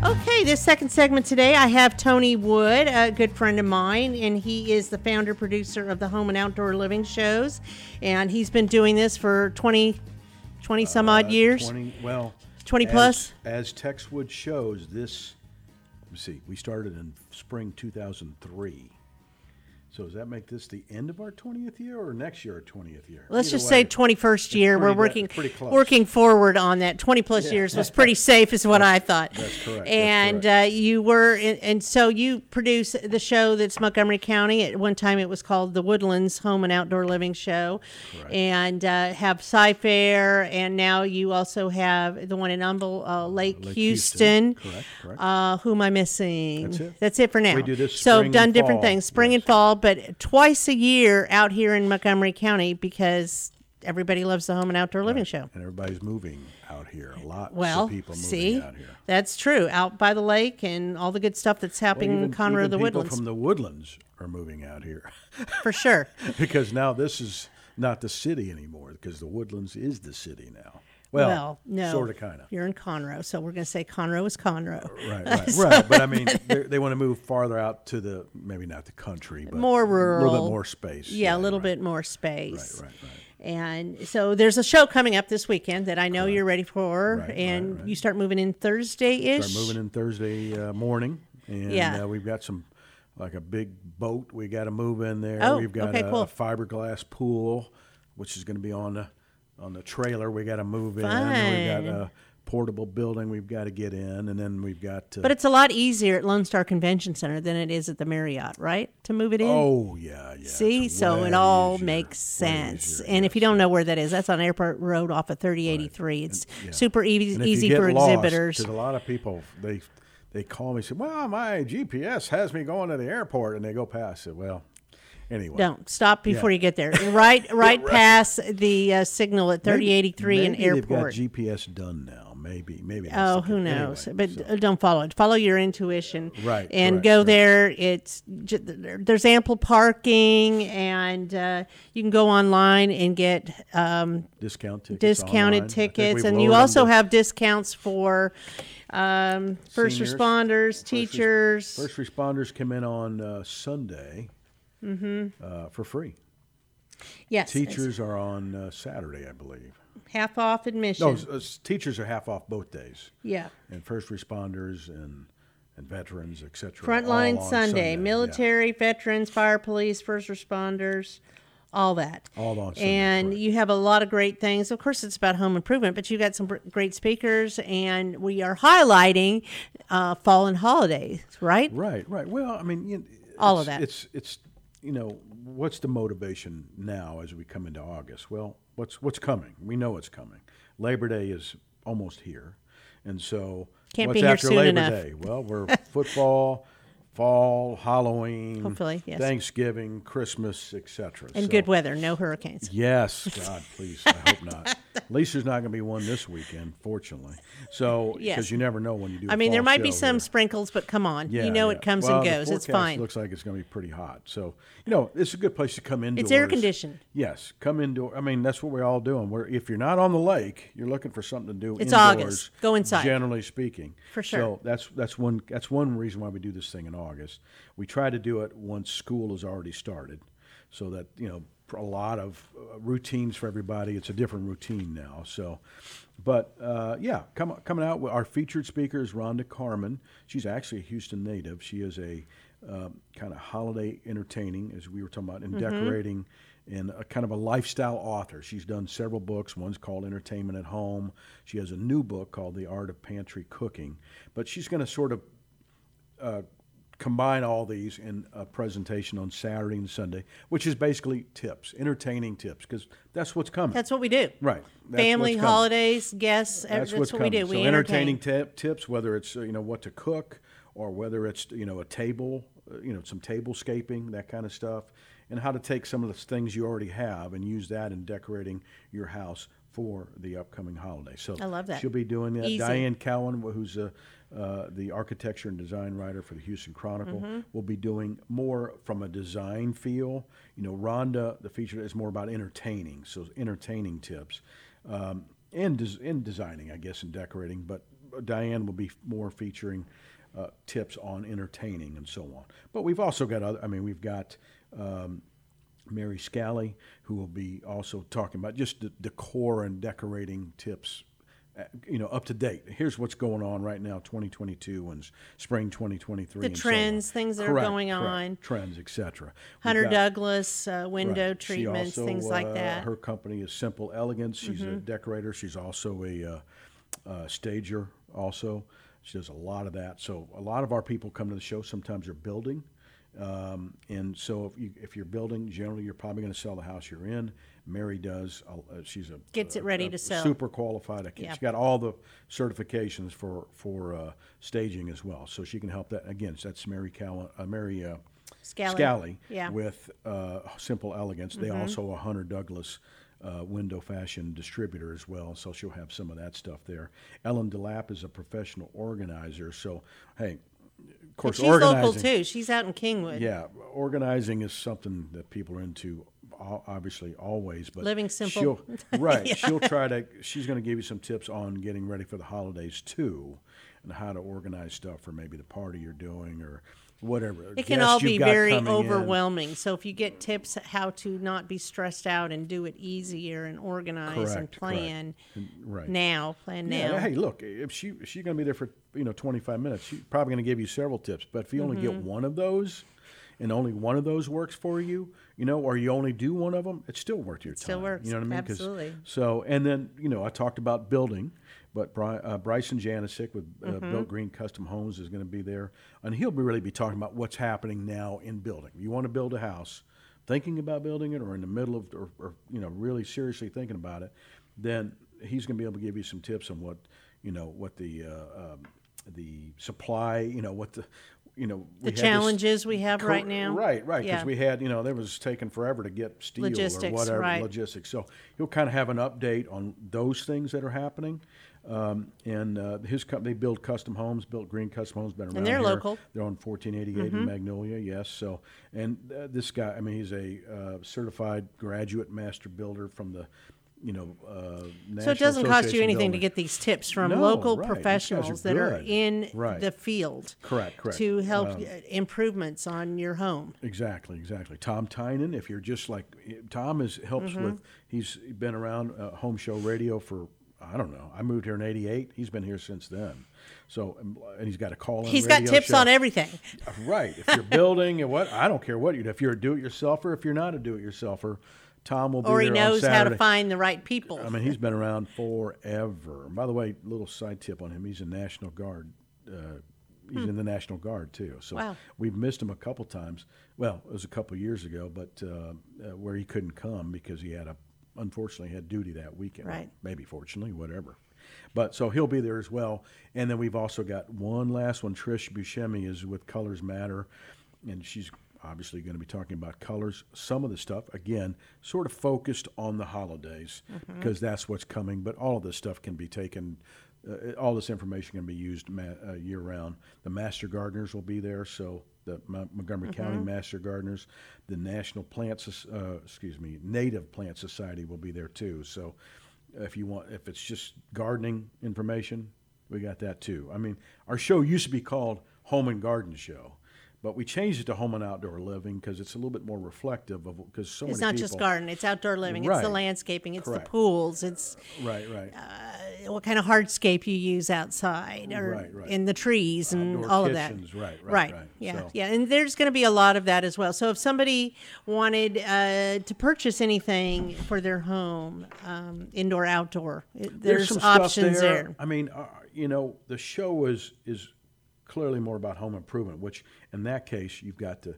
Okay, this second segment today, I have Tony Wood, a good friend of mine, and he is the founder producer of the Home and Outdoor Living shows, and he's been doing this for 20, 20 some odd Uh, years. 20, well, 20 as- plus? As Texwood shows, this, let me see, we started in spring 2003. So does that make this the end of our 20th year or next year our 20th year? Let's Either just way, say 21st it's year. We're working working forward on that. 20 plus Yeah. years was pretty safe, is what I thought. That's correct, that's And uh, you were, and, and so you produce the show that's Montgomery County. At one time, it was called the Woodlands Home and Outdoor Living Show, and uh, have Cy-Fair, and now you also have the one in Humble uh, Lake, Lake Houston. Houston. Correct, correct. Uh, who am I missing? That's it. That's it for now. We do this so spring done and different things, spring and fall, but twice a year out here in Montgomery County because everybody loves the home and outdoor living show. And everybody's moving out here. A lot Well, of people moving see, out here. that's true. Out by the lake and all the good stuff that's Well, happening in Conroe, even the people Woodlands, from the woodlands are moving out here. for sure. because now this is not the city anymore because the woodlands is the city now. Well, no, sort of, kind of. You're in Conroe, so we're going to say Conroe is Conroe. Right, right, So- right. But I mean, they're- want to move farther out to the maybe not the country, but more rural, a little bit more space. Yeah, a little bit more space. Right, right, right. And so there's a show coming up this weekend that I know you're ready for, Right, right, and you start moving in Thursday ish. Start moving in Thursday uh, morning, and Yeah. uh, we've got some like a big boat we got to move in there. Oh, we've got okay, a, cool. a fiberglass pool, which is going to be on the on the trailer. We got to move in. We've got a portable building we've got to get in, and then we've got. Uh, But it's a lot easier at Lone Star Convention Center than it is at the Marriott, right? To move it in. Oh yeah, yeah. See, so it all easier, makes sense. easier, and if you don't know where that is, that's on Airport Road off of 3083. It's yeah. super easy, And easy for lost, exhibitors. 'cause a lot of people they they call me and say, "Well, my GPS has me going to the airport," and they go past it. Well, anyway, Don't stop before Yeah. you get there. Right, right, past the uh, signal at 3083 and maybe They've got Airport. GPS done now. Maybe, maybe. Oh, who knows? Anyway, but uh, don't follow it. Follow your intuition. Right, And correct, go correct. there. It's there's ample parking, and uh, you can go online and get um, discount tickets. discounted online. Tickets, and you also have discounts for um, first seniors, responders, first teachers. First responders come in on uh, Sunday Mhm. uh, for free. Yes, Teachers are on uh, Saturday, I believe. half off admission. No, uh, teachers are half off both days. Yeah. And first responders and and veterans, et cetera. Frontline Sunday, yeah. military, veterans, fire, police, first responders, all that. All on Sunday, And you have a lot of great things. Of course, it's about home improvement, but you've got some great speakers, and we are highlighting uh, fall and holidays, right? Right, right. Well, I mean, you All of that. It's it's you know what's the motivation now as we come into August? Well, what's what's coming? We know it's coming. Labor Day is almost here, and so Can't what's after Labor enough. Day? Well, we're football, fall, Halloween, Hopefully, yes. Thanksgiving, Christmas, etc. And So- good weather, no hurricanes. Yes, God, please. I hope not. At least there's not going to be one this weekend, fortunately. So, because Yes. you never know when you do. I mean, there might be some here. sprinkles, but come on, Yeah, you know yeah. it comes Well, and goes. It's fine. Looks like it's going to be pretty hot. So, you know, it's a good place to come indoors. It's air conditioned. Yes, come indoor. I mean, that's what we're all doing. We're if you're not on the lake, you're looking for something to do. It's indoors, August. Go inside. Generally speaking, For sure. So that's that's one that's one reason why we do this thing in August. We try to do it once school has already started, so that you know a lot of uh, routines for everybody. It's a different routine now. So, but uh, yeah, come, coming out with our featured speaker is Rhonda Carmen. She's actually a Houston native. She is a um, kind of holiday entertaining, as we were talking about, and Mhm. decorating, and a kind of a lifestyle author. She's done several books. One's called Entertainment at Home. She has a new book called The Art of Pantry Cooking. But she's going to sort of uh, combine all these in a presentation on Saturday and Sunday, which is basically tips, entertaining tips, because that's what's coming. That's what we do. Right. That's Family, holidays, guests. That's, That's, what coming. we do. So we entertaining entertain. tip, tips, whether it's you know what to cook or whether it's you know a table, uh, you know some tablescaping, that kind of stuff, and how to take some of the things you already have and use that in decorating your house for the upcoming holiday. So I love that. She'll be doing that. Easy. Diane Cowan, who's a, uh, the architecture and design writer for the Houston Chronicle, Mhm. will be doing more from a design feel. You know, Rhonda, the feature is more about entertaining, so entertaining tips, um, and des- and designing, I guess, and decorating. But Diane will be more featuring uh, tips on entertaining and so on. But we've also got other. I mean, we've got. Um, Mary Scally, who will be also talking about just the decor and decorating tips, you know, up to date. Here's what's going on right now, 2022 and spring 2023. The and so trends, things that are going correct. on. trends, etc. Hunter Douglas, uh, window Right. Treatments, also, things like uh, that. Her company is Simple Elegance. She's a Mhm. decorator. She's also a uh, uh, stager. Also, she does a lot of that. So a lot of our people come to the show. Sometimes they're building, um, and so if you if you're building, generally you're probably going to sell the house you're in. Mary does. Uh, she's a Gets it ready a to sell. Super qualified. She's got all the certifications for for uh, staging as well. So she can help that. Again, so that's Mary Cowan. Uh, Mary. Uh, Scally. Scally Yeah. with uh, Simple Elegance. They Mhm. also a Hunter Douglas uh, window fashion distributor as well, so she'll have some of that stuff there. Ellen DeLapp is a professional organizer, so hey, of course, she's organizing. local too. She's out in Kingwood. Yeah, organizing is something that people are into, obviously always. But Living simple. She'll, right. Yeah. She'll try to. She's going to give you some tips on getting ready for the holidays too, and how to organize stuff for maybe the party you're doing or whatever. It can all be very coming in. overwhelming. So if you get tips how to not be stressed out and do it easier and organize and Correct, correct. plan And- right. now, plan Yeah, now. hey, look, if she if she's going to be there for you know 25 minutes, she's probably going to give you several tips. But if you only get Mhm. one of those, and only one of those works for you, you know, or you only do one of them, it's still worth your time. still works, You know what I mean? absolutely. So, and then you know, I talked about building, but Bri- uh, Bryson Janisic with uh, Mhm. Built Green Custom Homes is going to be there, and he'll be really be talking about what's happening now in building. You want to build a house, thinking about building it, or in the middle of, or, or you know, really seriously thinking about it, then he's going to be able to give you some tips on what, you know, what the uh, um, the supply, you know, what the you know The had this- challenges we have Cor- right now. Right, right. Because Yeah. we had, you know, there was taking forever to get steel Logistics, or whatever right. logistics. So he'll kind of have an update on those things that are happening. Um, and uh, his company, they build custom homes, built green custom homes, been around And they're here. local. They're on 1488 in Mhm. Magnolia, yes. So, and uh, this guy, I mean, he's a uh, certified graduate master builder from the, you know, uh, So it doesn't cost you anything to get these tips from No, local right. Guys are professionals that are in Right. the field. Correct, correct. To help Um, uh, improvements on your home. Exactly, exactly. Tom Tynan, if you're just like Tom, is helps Mhm. with. He's been around uh, home show radio for I don't know. I moved here in '88. He's been here since then. So um, and he's got a call. He's got tips on everything. Right. If you're building and what I don't care what you do. If you're a do-it-yourselfer, if you're not a do-it-yourselfer, Tom will be there. Or he knows how to find the right people. I mean, he's been around forever. By the way, little side tip on him: he's a National Guard. Uh, he's Hmm. in the National Guard too. So Wow. we've missed him a couple times. Well, it was a couple years ago, but uh, uh, where he couldn't come because he had a unfortunately had duty that weekend. Right. Maybe fortunately, whatever. But so he'll be there as well. And then we've also got one last one. Trish Buscemi is with Colors Matter, and she's obviously going to be talking about colors. Some of the stuff, again, sort of focused on the holidays Mhm. because that's what's coming. But all of this stuff can be taken. Uh, all this information can be used ma- uh, year round. The master gardeners will be there, so the Mon- Montgomery County Mhm. master gardeners, the National Plant, uh, excuse me, Native Plant Society will be there too. So, if you want, if it's just gardening information, we got that too. I mean, our show used to be called Home and Garden Show. But we changed it to home and outdoor living because it's a little bit more reflective of because so it's many not just people- garden; it's outdoor living. It's the landscaping. It's Correct. the pools. It's Right, right. uh, what kind of hardscape you use outside or Right, right. in the trees and Outdoor all of that. right, right, right. right. Yeah, So- yeah. And there's going to be a lot of that as well. So if somebody wanted uh, to purchase anything for their home, um, indoor, outdoor, there's, some stuff options there. I mean, uh, you know, the show is is clearly more about home improvement. Which, in that case, you've got to.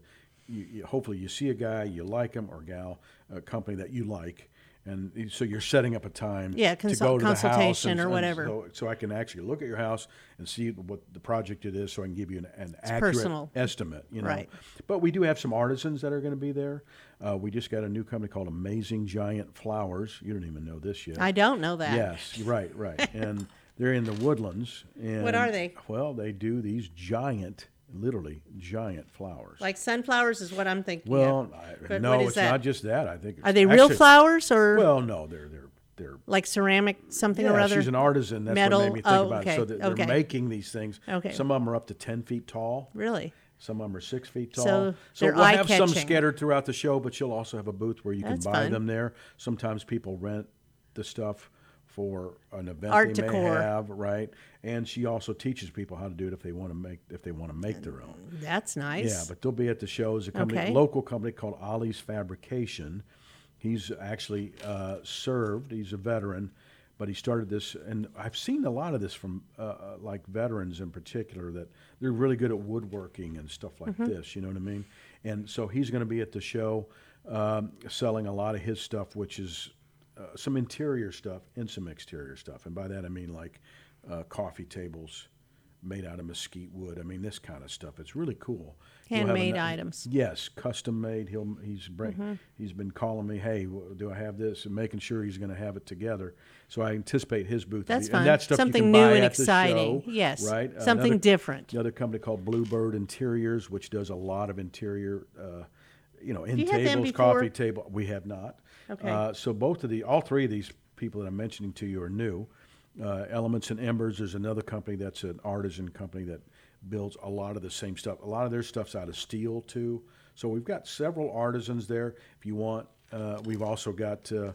You, you, hopefully, you see a guy you like him or gal, a company that you like, and so you're setting up a time. Yeah, to go to the house consultation and- or and whatever. So, so I can actually look at your house and see what the project it is, so I can give you an, an accurate personal. estimate. You know, Right. but we do have some artisans that are going to be there. Uh, we just got a new company called Amazing Giant Flowers. You don't even know this yet. I don't know that. Yes, right, right. and they're in the woodlands. And, What are they? Well, they do these giant, literally giant flowers. Like sunflowers is what I'm thinking. well. I, no, it's that? not just that. I think Are they real flowers or? Well, no, they're they're they're like ceramic something yeah, or other. she's an artisan. That's Metal. what made me think oh, about okay. it. So they're, they're making these things. Okay. Some of them are up to ten feet tall. Really? Some of them are six feet tall. So so we'll have some scattered throughout the show, but you'll also have a booth where you That's can buy fun. them there. Sometimes people rent the stuff for an event Art they may decor. have, right? And she also teaches people how to do it if they want to make if they want to make their own. That's nice. Yeah, but they'll be at the shows. A company, Okay. local company called Ollie's Fabrication. He's actually uh, served. He's a veteran, but he started this, and I've seen a lot of this from uh, uh, like veterans in particular that they're really good at woodworking and stuff like Mhm. this. You know what I mean? And so he's going to be at the show, um, selling a lot of his stuff, which is uh, some interior stuff and some exterior stuff. And by that I mean like uh, coffee tables made out of mesquite wood. I mean this kind of stuff. It's really cool. He'll have a Handmade n- items. Yes, custom made. He'll he's bring, Mhm. he's been calling me. Hey, do I have this? And making sure he's going to have it together. So I anticipate his booth. That's fun. And that stuff Something new and exciting. show, Yes, right. something Another- different. Another company called Bluebird Interiors, which does a lot of interior. Uh, you know, in you tables, coffee table. We have not. Okay. Uh, so both of the, all three of these people that I'm mentioning to you are new. Uh, Elements and Embers. is another company that's an artisan company that builds a lot of the same stuff. A lot of their stuff's out of steel too. So we've got several artisans there. If you want, uh, we've also got. Uh,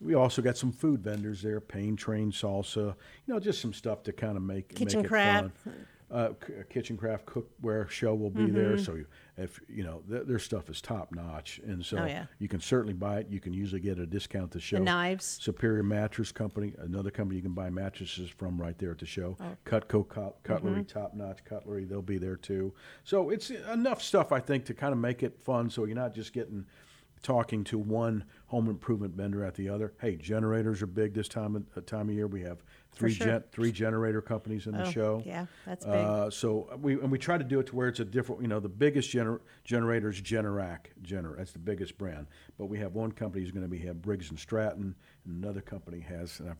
we also got some food vendors there, Pain Train Salsa, you know, just some stuff to kind of make Kitchen make it craft. fun. Uh, kitchen craft cookware show will be there, Mhm. so you, if you know th- their stuff is top notch, and so Oh, yeah. you can certainly buy it. You can usually get a discount at the show. knives. Superior Mattress Company, another company you can buy mattresses from right there at the show. Oh. Cutco cut- Cutlery, Mhm. top notch cutlery, they'll be there too. So it's enough stuff I think to kind of make it fun, so you're not just getting talking to one home improvement vendor at the other. Hey, generators are big this time of, uh, time of year. We have three sure. gen- three generator companies in the Oh, show. yeah, that's big. Uh, so we and we try to do it to where it's a different. You know, the biggest gener- generator is Generac. Gener that's the biggest brand. But we have one company who's going to be have Briggs and Stratton, and another company has uh,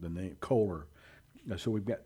the name Kohler. Uh, so we've got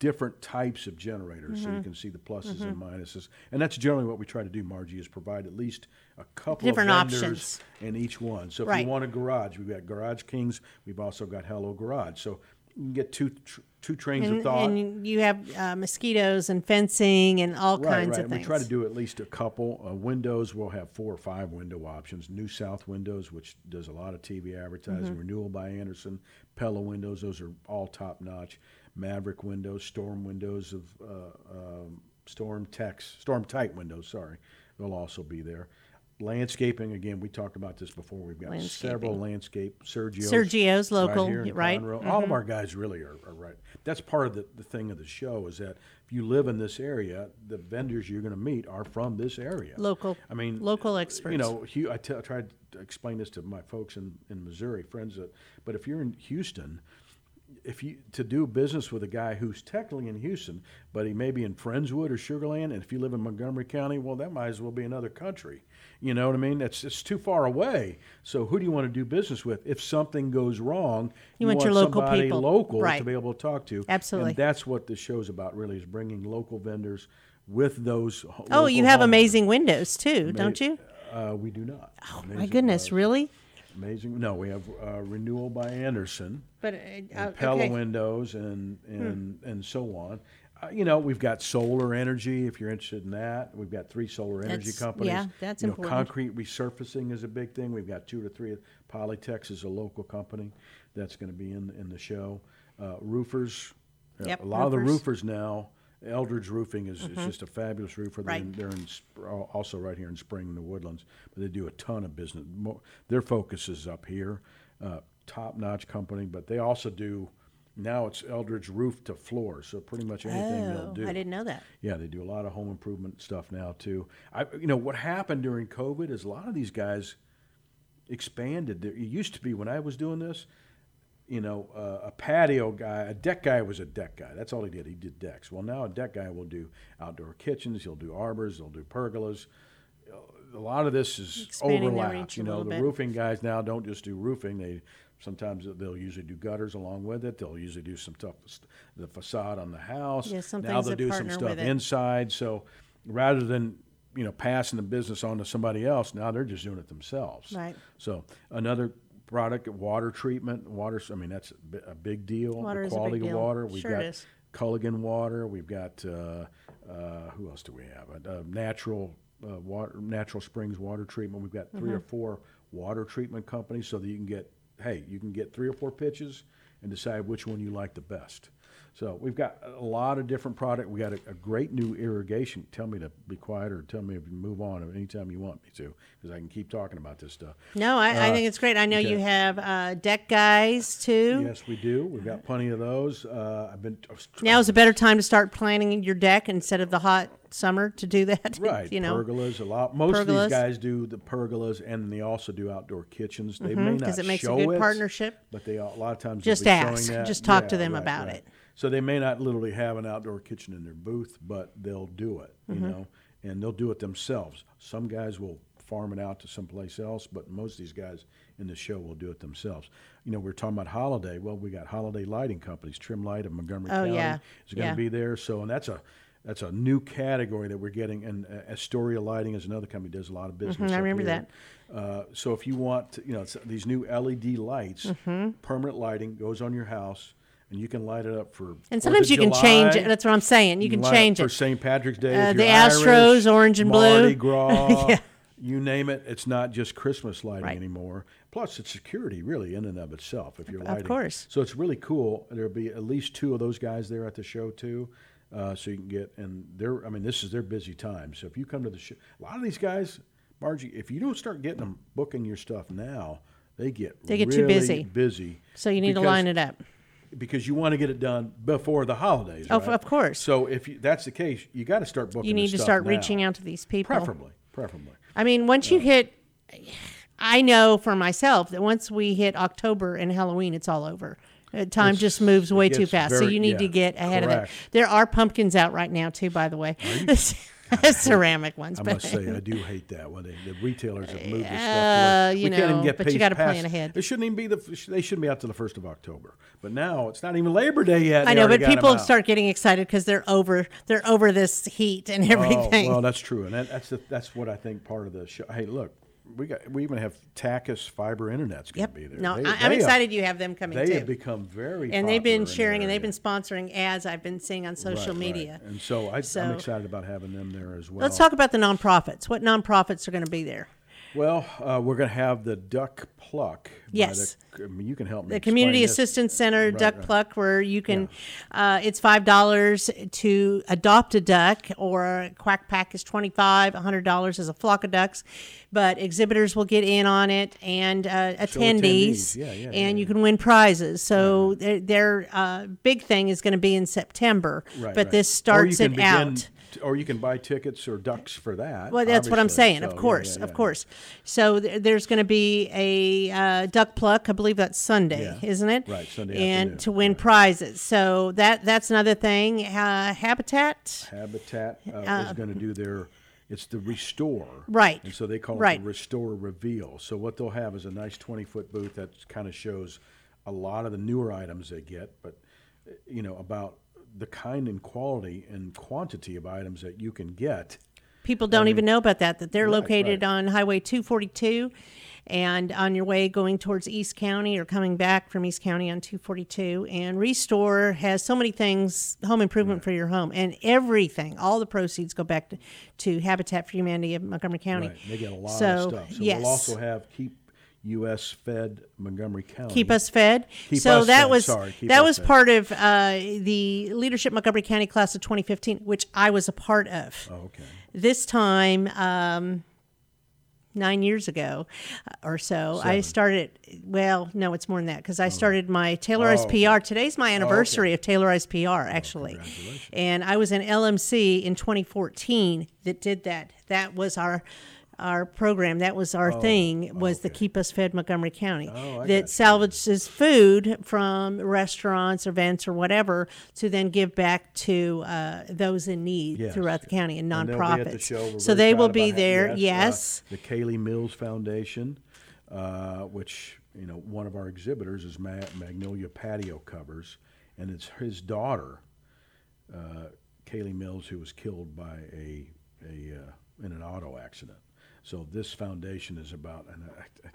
different types of generators, so you Mhm. can see the pluses Mhm. and minuses. And that's generally what we try to do, Margie, is provide at least a couple Different of vendors options. in each one. So if Right. you want a garage, we've got Garage Kings. We've also got Hello Garage. So you can get two tr- two trains and, of thought. and you have uh, mosquitoes and fencing and all right, kinds right. of And things. We try to do at least a couple. Uh, windows, we'll have four or five window options. New South Windows, which does a lot of TV advertising. Mhm. Renewal by Andersen. Pella Windows, those are all top notch. Maverick Windows, Storm Windows of uh, um, Storm Tex, Storm Tight Windows. Sorry, they'll also be there. Landscaping again, we talked about this before. We've got several landscape Sergio's, Sergio's local, right right. Conroe. All of Mhm. our guys really are, are right. That's part of the, the thing of the show is that if you live in this area, the vendors you're going to meet are from this area. Local- I mean, local experts. You know, I, t- I tried to explain this to my folks in, in Missouri, friends that, but if you're in Houston, if you to do business with a guy who's technically in Houston, but he may be in Friendswood or Sugarland, and if you live in Montgomery County, well, that might as well be another country. You know what I mean? It's it's too far away. So who do you want to do business with? If something goes wrong, You want your local somebody people. local Right. to be able to talk to. Absolutely. And that's what this show's about. Really, is bringing local vendors with those. ho- Oh, you have homeowners. amazing windows too, don't you? Uh, we do not. Oh my goodness, uh, really? Amazing. No, we have uh, renewal by Andersen But uh, and uh, Pella okay. Hmm. windows and and and so on. Uh, you know, we've got solar energy. If you're interested in that, we've got three solar energy That's- companies. yeah, that's you know, important. Concrete resurfacing is a big thing. We've got two to three. Polytex is a local company that's going to be in in the show. Uh, roofers. uh, Yep, a lot of the roofers. roofers now. Eldridge Roofing is, is Mhm. just a fabulous roofer. They're, Right. in, they're in, Sp- al- also right here in Spring in the Woodlands, but they do a ton of business. Mo- their focus is up here, uh, top-notch company, but they also do. Now it's Eldridge roof to floor, so pretty much anything they'll Oh, do. I didn't know that. Yeah, they do a lot of home improvement stuff now too. I, you know, what happened during COVID is a lot of these guys expanded. There, it used to be when I was doing this, you know, uh, a patio guy, a deck guy was a deck guy. That's all he did. He did decks. Well, now a deck guy will do outdoor kitchens. He'll do arbors. He'll do pergolas. A lot of this is Expanding overlap. You know, the bit. roofing guys now don't just do roofing. They sometimes they'll usually do gutters along with it. They'll usually do some stuff, the facade on the house. Yeah, some now they'll do some stuff inside. So rather than you know passing the business on to somebody else, now they're just doing it themselves. Right. So another product, water treatment, water. I mean, that's a big deal. Water the is a big quality deal. of water. We've Sure got is. Culligan water. We've got uh, uh, who else do we have? Uh, natural uh, water, natural springs water treatment. We've got 3 or Mhm. four water treatment companies, so that you can get hey, you can get three or four pitches and decide which one you like the best. So we've got a lot of different product. We got a, a great new irrigation. Tell me to be quiet or tell me to move on anytime you want me to, because I can keep talking about this stuff. No, I, I Uh, think it's great. I know you have uh, deck guys too. Yes, we do. We've got plenty of those. Uh, I've been Now is a better time to start planning your deck instead of the hot summer to do that. right. you know, pergolas a lot. Most of these guys do the pergolas, and they also do outdoor kitchens. They Mhm, may not because it makes a good it, partnership. but they a lot of times Just ask. Just talk to them right, about right. it. So they may not literally have an outdoor kitchen in their booth, but they'll do it. You Mhm. know, and they'll do it themselves. Some guys will farm it out to someplace else, but most of these guys in the show will do it themselves. You know, we're talking about holiday. Well, we got holiday lighting companies. Trim Light of Montgomery Oh, County yeah. is going to Yeah. be there. So, and that's a that's a new category that we're getting. And uh, Astoria Lighting is another company that does a lot of business. Mhm, I remember here. Uh, so if you want, to, you know, it's, these new LED lights, Mhm. permanent lighting goes on your house. And you can light it up for. And sometimes you can change it. That's what I'm saying. You can light change it for. St. Patrick's Day. Uh, the Astros, Irish, orange and blue. Mardi Gras. Yeah. You name it. It's not just Christmas lighting Right. anymore. Plus, it's security, really, in and of itself. If you're lighting, Of course. So it's really cool. There'll be at least two of those guys there at the show too, uh, so you can get. And they're. I mean, this is their busy time. So if you come to the show, a lot of these guys, Margie, if you don't start getting them booking your stuff now, they get They get too busy. Busy. So you need to line it up. Because you want to get it done before the holidays. Of- right? of course. So if you, that's the case, you got to start booking. You need to start now. reaching out to these people. Preferably, preferably. I mean, once you hit, I know for myself that once we hit October and Halloween, it's all over. Uh, time It's- just moves way too fast. so you need to get ahead of correct. it. There are pumpkins out right now too, by the way. Ceramic ones. I but must say, I do hate that when they, the retailers have moved this stuff. Uh, to we can't even know, get but you gotta plan ahead. It shouldn't even be the. They shouldn't be out to the first of October. But now it's not even Labor Day yet. I know, but people start getting excited because they're over. They're over this heat and everything. Oh, well, that's true, and that, that's the, that's what I think part of the show. Hey, look, we got we even have Tachus Fiber Internet's going Yep. to be there. No, They- I- have- excited you have them coming, They too. have become very and they've been sharing the and they've been sponsoring ads I've been seeing on social Right, right. media. and so, I, So- I'm excited about having them there as well. Let's talk about the nonprofits. What nonprofits are going to be there? Well, uh, we're going to have the duck pluck. Yes. the- I mean, you can help me. The Community this. Assistance Center Right, Duck right. Pluck, where you can, uh, it's five dollars to adopt a duck, or Quack Pack is $25, hundred dollars is a flock of ducks, but exhibitors will get in on it and uh, attendees, attendees, yeah, yeah, and you can win prizes. So their, their uh, big thing is going to be in September, Right, but this starts it out. Or you can buy tickets or ducks for that. Well, that's what I'm saying. So, of yeah, course, yeah, of course. So th- there's going to be a uh, duck pluck. I believe that's Sunday, Yeah. isn't it? Right, Sunday And afternoon, to win prizes. So that that's another thing. Uh, Habitat. Habitat uh, Uh, is going to do their. It's the restore. Right. And so they call Right. it the restore reveal. So what they'll have is a nice 20 foot booth that kind of shows a lot of the newer items they get, but you know about the kind and quality and quantity of items that you can get. People don't I even know about that. That they're Right, located right. on Highway 242, and on your way going towards East County or coming back from East County on 242. And Restore has so many things, home improvement for your home, and everything. All the proceeds go back to, to Habitat for Humanity of Montgomery County. Right. They get a lot so, of stuff. So yes. we'll also have keep Us Fed Montgomery County. Keep us fed. Keep so us that fed, was sorry, that was fed. part of uh, the leadership Montgomery County class of 2015, which I was a part of. Oh, okay. This time, um, nine years ago uh, or so, I started. Well, no, it's more than that because I started my Taylorized Oh, okay. PR. Today's my anniversary of Taylorized PR, actually, and I was in LMC in 2014 that did that. That was our. Our program, that was our Oh, thing, was the Keep Us Fed Montgomery County. Oh, that salvages food from restaurants, events, or whatever to then give back to uh, those in need Yes. throughout the county and And nonprofits. at the show. So they will be there. ha- Yes. uh, the Kaylee Mills Foundation, uh, which you know one of our exhibitors is Ma- Magnolia Patio Covers, and it's his daughter, uh, Kaylee Mills, who was killed by a a uh, in an auto accident. So this foundation is about and uh,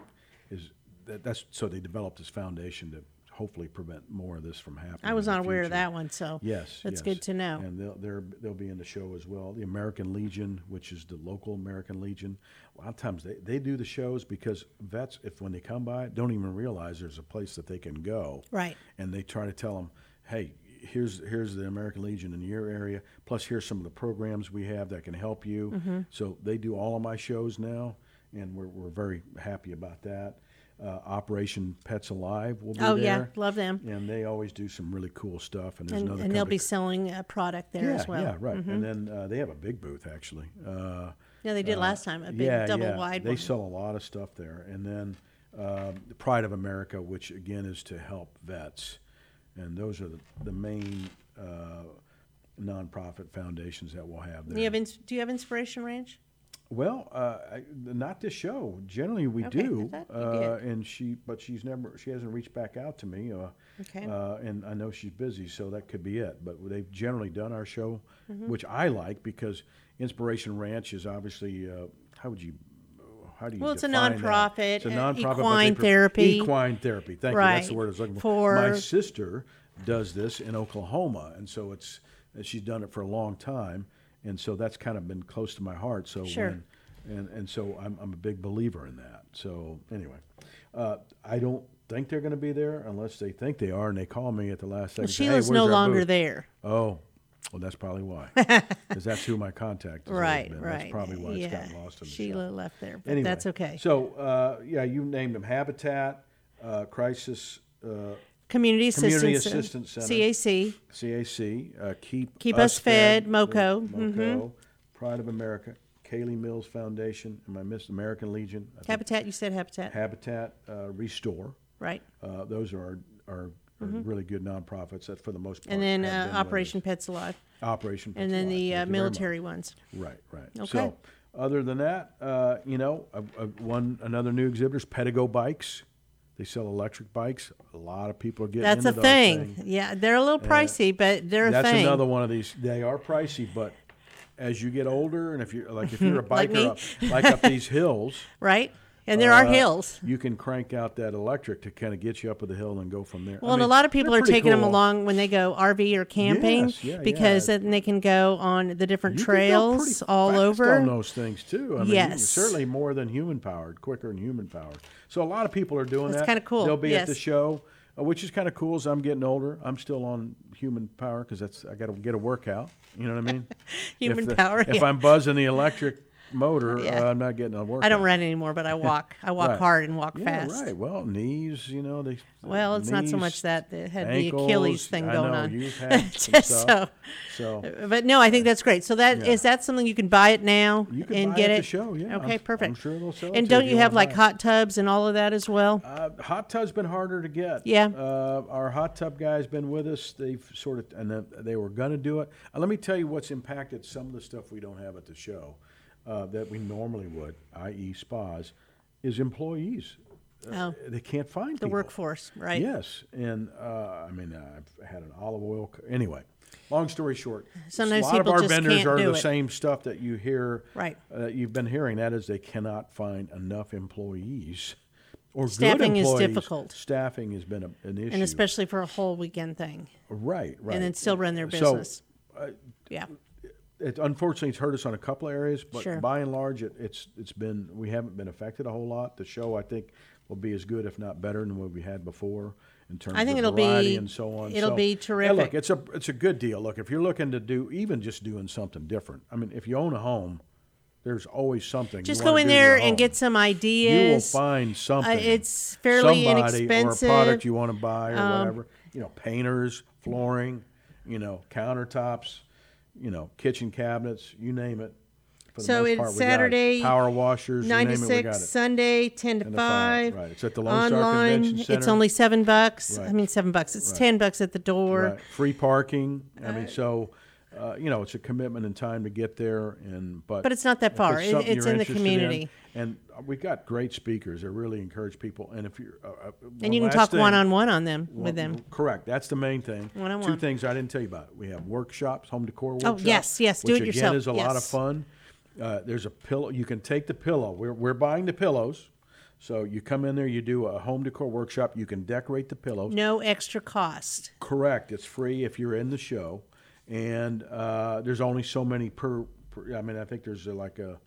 is that, that's so they developed this foundation to hopefully prevent more of this from happening. I was not aware of that one, so Yes, that's yes. good to know. And they'll they're, they'll be in the show as well. The American Legion, which is the local American Legion, a lot of times they, they do the shows because vets, if when they come by, don't even realize there's a place that they can go. Right. And they try to tell them, hey, here's here's the American Legion in your area. Plus, here's some of the programs we have that can help you. Mhm. So they do all of my shows now, and we're we're very happy about that. Uh, Operation Pets Alive will be Oh, there. yeah, love them. And they always do some really cool stuff. And there's and, another and they'll be selling a product there yeah, as well. Yeah, right. Mhm. And then uh, they have a big booth actually. Uh, Yeah, they did uh, last time, a big yeah, double yeah. wide They one. sell a lot of stuff there. And then um the Pride of America, which again is to help vets, and those are the, the main uh, nonprofit foundations that we'll have there. You have ins- do you have Inspiration Ranch? Well, uh, I, not this show. Generally, we Okay, do. Uh, and she, but she's never, she hasn't reached back out to me. Uh, Okay. Uh, and I know she's busy, so that could be it. But they've generally done our show, Mhm. which I like because Inspiration Ranch is obviously, uh, how would you, how do you Well, it's a define that? nonprofit, It's a uh, nonprofit. equine therapy. Equine therapy. Thank you. That's the word I was looking for. For- My sister does this in Oklahoma, and so it's she's done it for a long time, and so that's kind of been close to my heart. So Sure. when, and and so I'm I'm a big believer in that. So anyway, uh, I don't think they're going to be there unless they think they are, and they call me at the last second. Well, Sheila's hey, no longer booth?" there. Oh. Well, that's probably why, because that's who my contact is. Right, been. right. That's probably why it's yeah. gotten lost in the Sheila shuffle. left there, but Anyway, that's okay. So, uh, yeah, you named them Habitat, uh, Crisis, uh, Community Community Assistance Center. CAC. CAC, uh, Keep Keep Us Fed, MoCo, MoCo, mhm. Pride of America, Kaylee Mills Foundation, and my Miss American Legion. I Habitat, you said Habitat. Habitat, uh, Restore. Right. Uh, those are our, our, Mhm. really good nonprofits that, for the most part, And then uh. Operation Pets Alive. Operation And then Alive. the uh, military ones. Right, right. Okay. So, other than that, uh, you know, one another new exhibitor is Pedego Bikes. They sell electric bikes. A lot of people are getting That's a thing. things. Yeah, they're a little pricey, but they're a thing. That's another one of these. They are pricey, but as you get older, and if you're like if you're a biker, me. up, like up these hills, Right. And there are uh, hills. You can crank out that electric to kind of get you up the hill and go from there. I Well, and a lot of people are taking them along when they go RV or camping Yes, yeah, because yeah. then they can go on the different You trails all over. on those things too. I mean, Yes. certainly more than human powered, quicker than human powered. So a lot of people are doing That's that. kinda cool, They'll be at the show, uh, which is kind of cool. As I'm getting older, I'm still on human power because that's I got to get a workout. You know what I mean? Human if the- power, If yeah. I'm buzzing the electric, motor, Yeah. uh, I'm not getting a workout. I don't run anymore, but I walk. I walk Right. hard and walk Yeah, fast. right. Well, knees, you know, they. Well, it's not so much that it had the Achilles thing I going know, on. You've had some stuff. so, so but no, I think that's great. So that is Yeah. that something you can buy it now You can and buy get it at the show, yeah. Okay, I'm- I'm perfect. sure they'll sell it And don't you you have like buy hot tubs and all of that as well? Uh, hot tub's been harder to get. Yeah. Uh, our hot tub guy's been with us. They've sort of, and they were going to do it. Uh, let me tell you what's impacted some of the stuff we don't have at the show uh, that we normally would, i.e., spas, is employees. Uh, Oh. They can't find the people. workforce, right? Yes, and uh, I mean, I've had an olive oil. Co- anyway, long story short, Sometimes a lot of our vendors are the it. same stuff that you hear. Right. Uh, you've been hearing that is they cannot find enough employees. Or good Staffing is difficult. Staffing has been a, an issue. And especially for a whole weekend thing. right, right. And then still run their So, business. uh, yeah. It, unfortunately, it's hurt us on a couple of areas, but Sure. by and large, it, it's it's been we haven't been affected a whole lot. The show, I think, will be as good, if not better, than what we had before in terms I think of it'll variety be- and so on. it'll So, be yeah, terrific. look, it's a it's a good deal. Look, if you're looking to do even just doing something different, I mean, if you own a home, there's always something. Just go in there and get some ideas. You will find something. it's fairly somebody inexpensive. or a product you want to buy or Um, whatever. You know, painters, flooring, you know, countertops, you know, kitchen cabinets, you name it. So it's part, got it. Saturday, Power washers, nine to it, six. it. Sunday, ten to five, right. It's at the Lone Star Online, it's only seven bucks. I mean, seven bucks. It's Right. ten bucks at the door. Right. Free parking. I mean, Uh, so. Uh, you know, it's a commitment and time to get there, and but But it's not that far. It- it's in the community. and we've got great speakers that really encourage people. And if you're, uh, uh, And you can talk one-on-one on them with them. Correct. That's the main thing. One-on-one. Two things I didn't tell you about. We have workshops, home decor workshops. Oh, yes, yes, do which it yourself, Again, is a lot of fun. Uh, there's a pillow. You can take the pillow. We're we're buying the pillows. So you come in there, you do a home decor workshop. You can decorate the pillows. No extra cost. Correct. It's free if you're in the show, and uh, there's only so many per, per. I mean, I think there's like a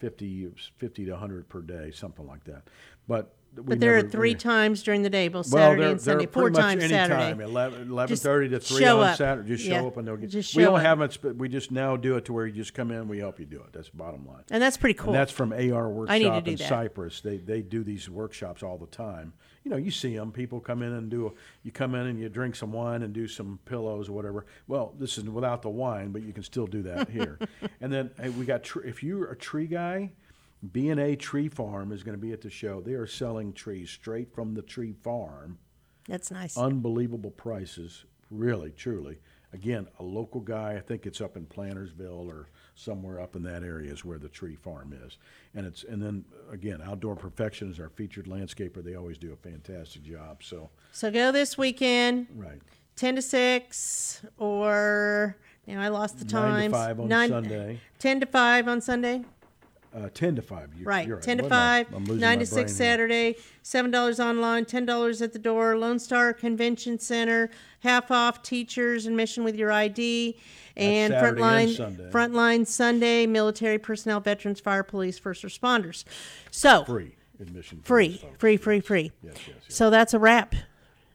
50, 50 to 100 per day, something like that. But But there are three times during the day, both Saturday they're, and Sunday. Four times any Saturday. time, 11, Just 11.30 to 3 show on up. Saturday. Just Yeah. show up and they'll get Just We don't up. have much, but we just now do it to where you just come in, we help you do it. That's the bottom line. And that's pretty cool. And that's from AR Workshop I need to do in that. Cypress. They, they do these workshops all the time. You know, you see them. People come in and do, a, you come in and you drink some wine and do some pillows or whatever. Well, this is without the wine, but you can still do that here. and then hey, we got, tr- if you're a tree guy, B&A Tree Farm is going to be at the show. They are selling trees straight from the tree farm. That's nice. Unbelievable prices, really, truly. Again, a local guy, I think it's up in Plantersville or somewhere up in that area is where the tree farm is. And it's and then again, Outdoor Perfection is our featured landscaper. They always do a fantastic job. So So go this weekend. Right. 10 to 6 or now I lost the Nine to times. five on Nine- Sunday. 10 to 5 on Sunday. Uh, ten to five. You, Right, you're right. 10 to What 5, I'm losing 9 my to brain 6 here. Saturday, $7 online, $10 at the door, Lone Star Convention Center, half off teachers admission with your ID, and frontline Sunday. frontline Sunday, military personnel, veterans, fire, police, first responders. So, Free admission. free, free, free, free. Yes, yes, yes. So that's a wrap.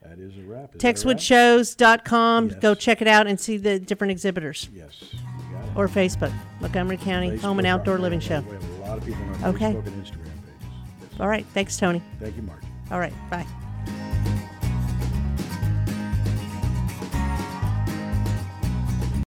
That is a wrap. Is wrap? Texwoodshows.com. Go check it out and see the different exhibitors. Yes, you got it. Or Facebook, Montgomery County Home and Outdoor Living Show. We have a lot of people on our Okay. Facebook and Instagram pages. All right. Thanks, Tony. Thank you, Mark. All right. Bye.